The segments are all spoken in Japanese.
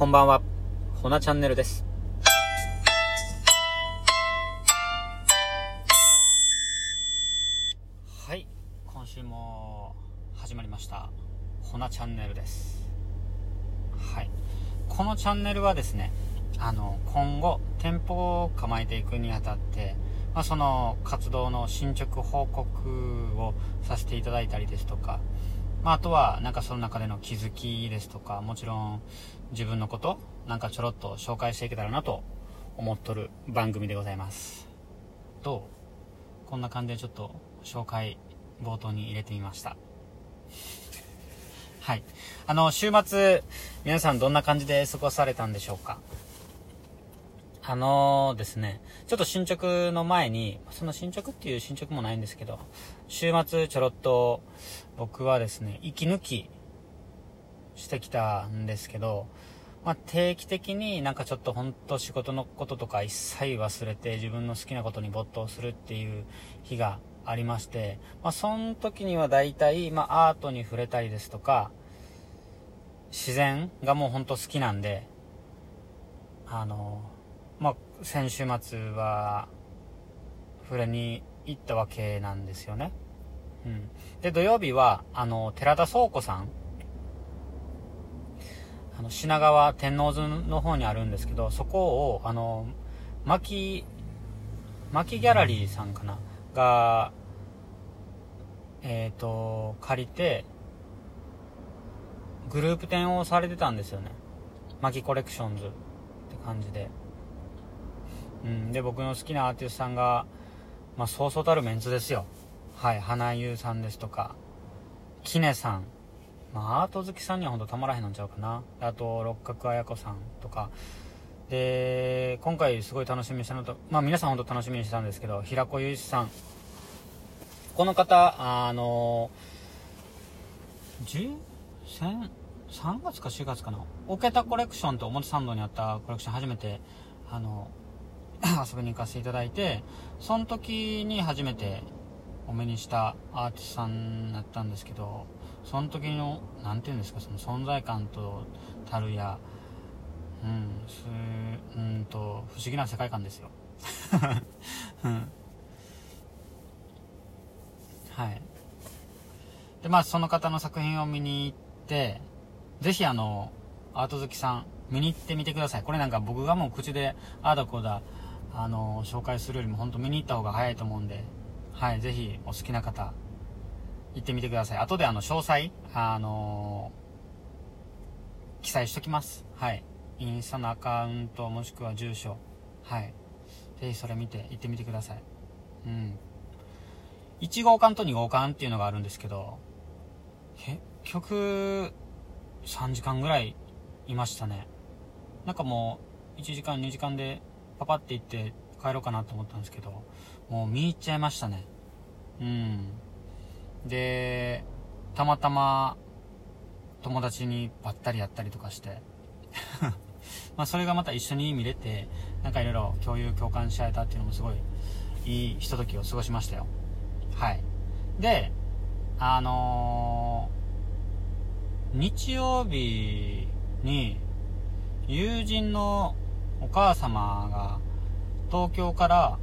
こんばんは。ほなチャンネルです。はい。今週も始まりました。ほなチャンネルです。はい。このチャンネルはですね、あの、今後、店舗を構えていくにあたって、まあ、その活動の進捗報告をさせていただいたりですとか、まあ、あとは、なんかその中での気づきですとか、もちろん自分のこと、なんかちょろっと紹介していけたらなと思っとる番組でございます。どう？こんな感じでちょっと紹介冒頭に入れてみました。はい。あの、週末、皆さんどんな感じで過ごされたんでしょうか？あのーですね、ちょっと進捗の前に、その進捗っていう進捗もないんですけど、週末ちょろっと僕はですね、息抜きしてきたんですけど、まあ、定期的になんかちょっと本当仕事のこととか一切忘れて自分の好きなことに没頭するっていう日がありまして、まあ、その時には大体、まあ、アートに触れたりですとか、自然がもう本当好きなんで、あの、まあ、先週末は、触れに行ったわけなんですよね。うん。で、土曜日は、あの、寺田倉庫さん、あの、品川天王洲の方にあるんですけど、そこを、あの、牧、牧ギャラリーさんかな？が、えっ、と、借りて、グループ展をされてたんですよね。牧コレクションズって感じで。うん、で、僕の好きなアーティストさんが、まあ、そうそうたるメンツですよ。はい、花優さんですとか、キネさん、まあ、アート好きさんには本当たまらへんのちゃうかな。あと、六角彩子さんとか。で、今回すごい楽しみにしたのと、まあ皆さん本当楽しみにしたんですけど、平子祐一さん。この方、あの、10、千3月か4月かな。オケタコレクションと表参道にあったコレクション初めて、あの、遊びに行かせていただいて、その時に初めてお目にしたアーティストさんだったんですけど、その時の、なんていうんですか、その存在感と、たるや、うん、すうんと、不思議な世界観ですよ。うん。はい。で、まあ、その方の作品を見に行って、ぜひあの、アート好きさん、見に行ってみてください。これなんか僕がもう口で、ああだこうだ、あの、紹介するよりも本当見に行った方が早いと思うんで、はい、ぜひお好きな方、行ってみてください。後であの、詳細、あの記載しときます。はい。インスタのアカウントもしくは住所。はい。ぜひそれ見て行ってみてください。うん。1号館と2号館っていうのがあるんですけど、結局、3時間ぐらいいましたね。なんかもう、1時間2時間でパパって行って帰ろうかなと思ったんですけど、もう見入っちゃいましたね。うん。で、たまたま友達にばったりやったりとかして、まあそれがまた一緒に見れて、なんかいろいろ共有共感し合えたっていうのもすごいいいひとときを過ごしましたよ。はい。で、あのー日曜日に友人のお母様が東京から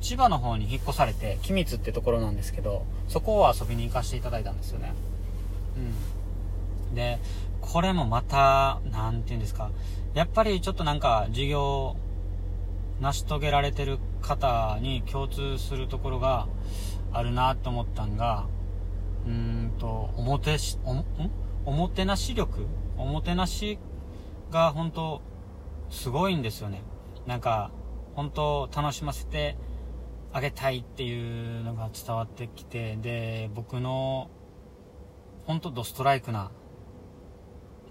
千葉の方に引っ越されて、君津ってところなんですけど、そこを遊びに行かせていただいたんですよね。うん。で、これもまた、なんて言うんですか。やっぱりちょっとなんか事業、成し遂げられてる方に共通するところがあるなと思ったんが、うーんと、おもてし、おも、ん？おもてなし力？おもてなしが本当すごいんですよね。なんか、本当楽しませてあげたいっていうのが伝わってきて、で、僕の、本当ドストライクな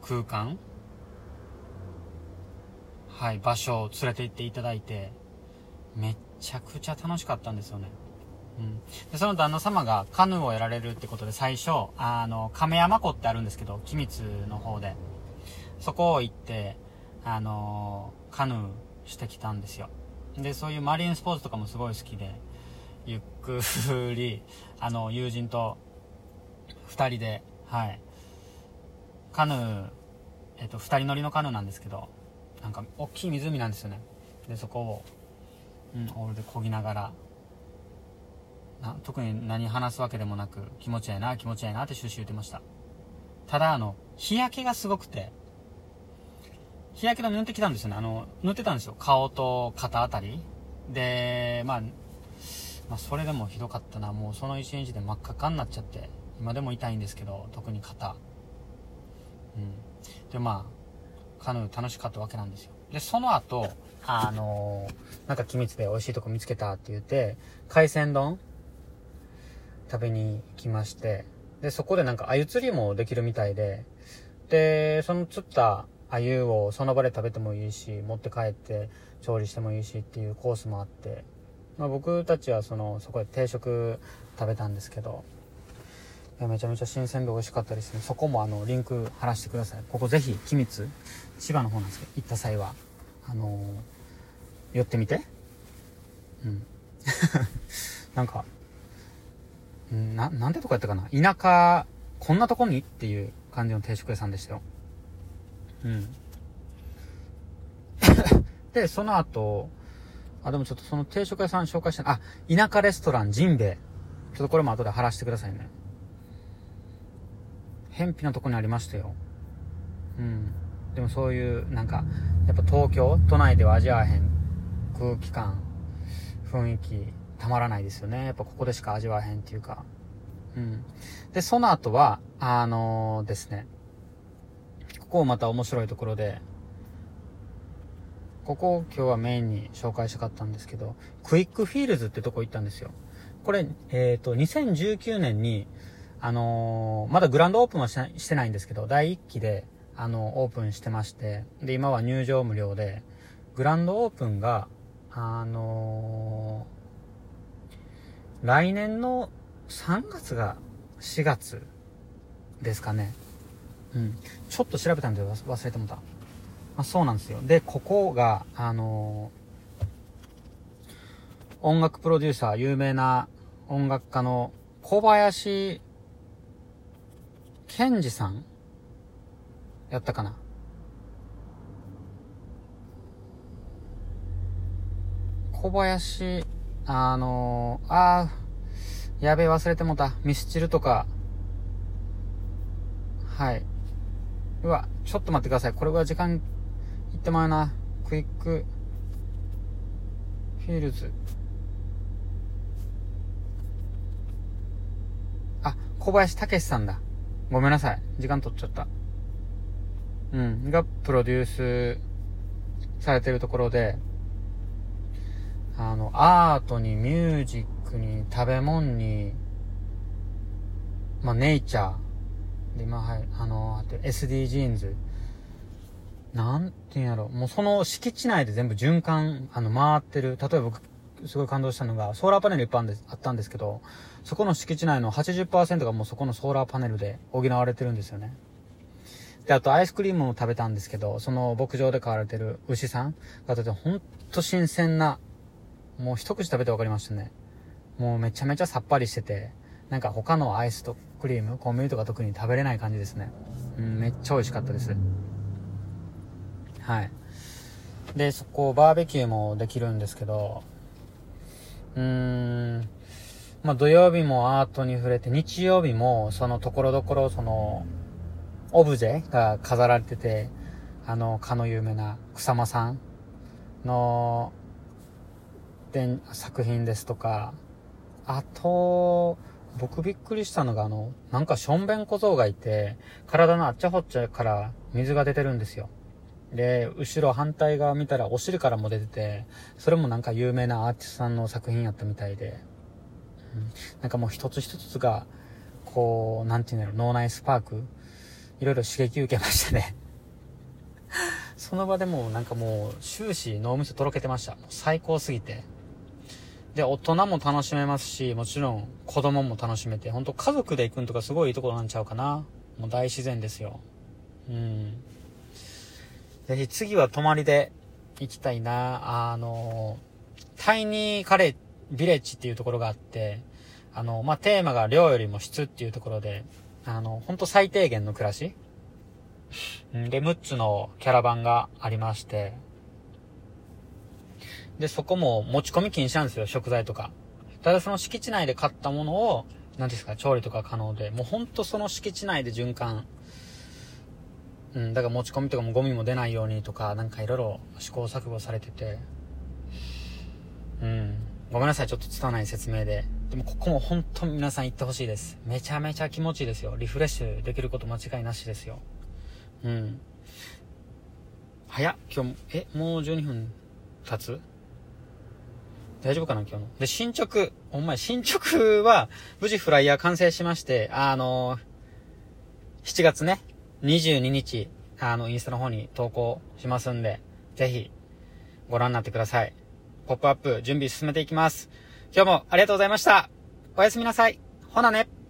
空間はい、場所を連れて行っていただいて、めっちゃくちゃ楽しかったんですよね。うん。で、その旦那様がカヌーをやられるってことで最初、あの、亀山湖ってあるんですけど、君津の方で。そこを行って、あのカヌーしてきたんですよ。で、そういうマリンスポーツとかもすごい好きで、ゆっくり、あの、友人と二人で、はい、カヌーえっ、と、二人乗りのカヌーなんですけど、なんか、大きい湖なんですよね。で、そこを、うん、オールで漕ぎながら、な特に何話すわけでもなく、気持ちええな、気持ちええなって終始言ってました。ただ、あの、日焼けがすごくて、日焼け止め塗ってきたんですよね。あの、塗ってたんですよ。顔と肩あたり。で、まあ、まあ、それでもひどかったな。もうその一日で真っ赤っかになっちゃって、今でも痛いんですけど、特に肩。うん。で、まあ、カヌー楽しかったわけなんですよ。で、その後、あのー、なんか機密で美味しいとこ見つけたって言って、海鮮丼食べに行きまして、で、そこでなんか鮎釣りもできるみたいで、で、その釣った鮎をその場で食べてもいいし、持って帰って調理してもいいしっていうコースもあって、まあ、僕たちはその、そこで定食食べたんですけどいや、めちゃめちゃ新鮮で美味しかったですね。そこもあの、リンク貼らせてください。ここぜひ、機密、千葉の方なんですけど、行った際は、あのー、寄ってみて。うん。なんか、な、なんてとこやったかな田舎、こんなとこにっていう感じの定食屋さんでしたよ。うん。で、その後、あ、でもちょっとその定食屋さん紹介した、あ、田舎レストランジンベエ。ちょっとこれも後で貼らせてくださいね。偏僻なとこにありましたよ。うん。でもそういう、なんか、やっぱ東京、都内では味わえへん空気感、雰囲気、たまらないですよね。やっぱここでしか味わえへんっていうか。うん。で、その後は、あのー、ですね、ここまた面白いところで、ここを今日はメインに紹介したかったんですけど、クルックフィールズってとこ行ったんですよ。これ、えっ、ー、と、2019年に、あのー、まだグランドオープンはしてないんですけど、第1期で、あの、オープンしてまして、で、今は入場無料で、グランドオープンが、あのー、来年の3月が4月ですかね。うん。ちょっと調べたんで忘れてもた。まあ、そうなんですよ。で、ここが、あのー、音楽プロデューサー、有名な音楽家の小林ケンジさんやったかな小林、あのー、あー、やべえ忘れてもた。ミスチルとか。はい。うわ、ちょっと待ってください。これは時間いってまうな。クルック、フィールズ。あ、小林武さんだ。ごめんなさい。時間取っちゃった。うん。がプロデュースされてるところで、あの、アートにミュージックに食べ物に、まあ、ネイチャー。で、まあ、はい、あの、あと SDGs。なんて言うんやろ。もうその敷地内で全部循環、あの、回ってる。例えば僕、すごい感動したのが、ソーラーパネルいっぱいあったんですけど、そこの敷地内の80%がもうそこのソーラーパネルで補われてるんですよね。で、あとアイスクリームも食べたんですけど、その牧場で飼われてる牛さんがとてほんと新鮮な、もう一口食べて分かりましたね。もうめちゃめちゃさっぱりしてて、なんか他のアイスとクリーム、コンビニとか特に食べれない感じですね。うん、めっちゃ美味しかったです。はい。で、そこバーベキューもできるんですけど、うーん、まあ、土曜日もアートに触れて、日曜日も、そのところどころ、その、オブジェが飾られてて、あの、かの有名な草間さんの、で、作品ですとか、あと、僕びっくりしたのが、あの、なんかしょんべん小僧がいて、体のあっちゃほっちゃから水が出てるんですよ。で、後ろ反対側見たらお尻からも出てて、それもなんか有名なアーティストさんの作品やったみたいで、うん、なんかもう一つ一つが、こう、なんていうんだろう、脳内スパーク、いろいろ刺激受けましたねその場でもなんかもう終始脳みそとろけてました。最高すぎて。で、大人も楽しめますし、もちろん子供も楽しめて、ほんと家族で行くんとかすごいいいところなんちゃうかな。もう大自然ですよ。うん。ぜひ次は泊まりで行きたいな。あの、タイニーカレービレッジっていうところがあって、あの、まあ、テーマが量よりも質っていうところで、あの、ほんと最低限の暮らしで、6つのキャラバンがありまして、で、そこも持ち込み禁止なんですよ、食材とか。ただその敷地内で買ったものを、何ですか、調理とか可能で、もうほんとその敷地内で循環。うん、だから持ち込みとかもゴミも出ないようにとか、なんかいろいろ試行錯誤されてて、うん。ごめんなさい、ちょっと伝わない説明で。でもここも本当に皆さん行ってほしいです。めちゃめちゃ気持ちいいですよ。リフレッシュできること間違いなしですよ。うん。早っ、今日も、え、もう12分経つ？大丈夫かな今日の？で、進捗、お前、進捗は、無事フライヤー完成しまして、あの7月ね、22日、あの、インスタの方に投稿しますんで、ぜひ、ご覧になってください。ポップアップ、準備進めていきます。今日もありがとうございました。おやすみなさい。ほなね。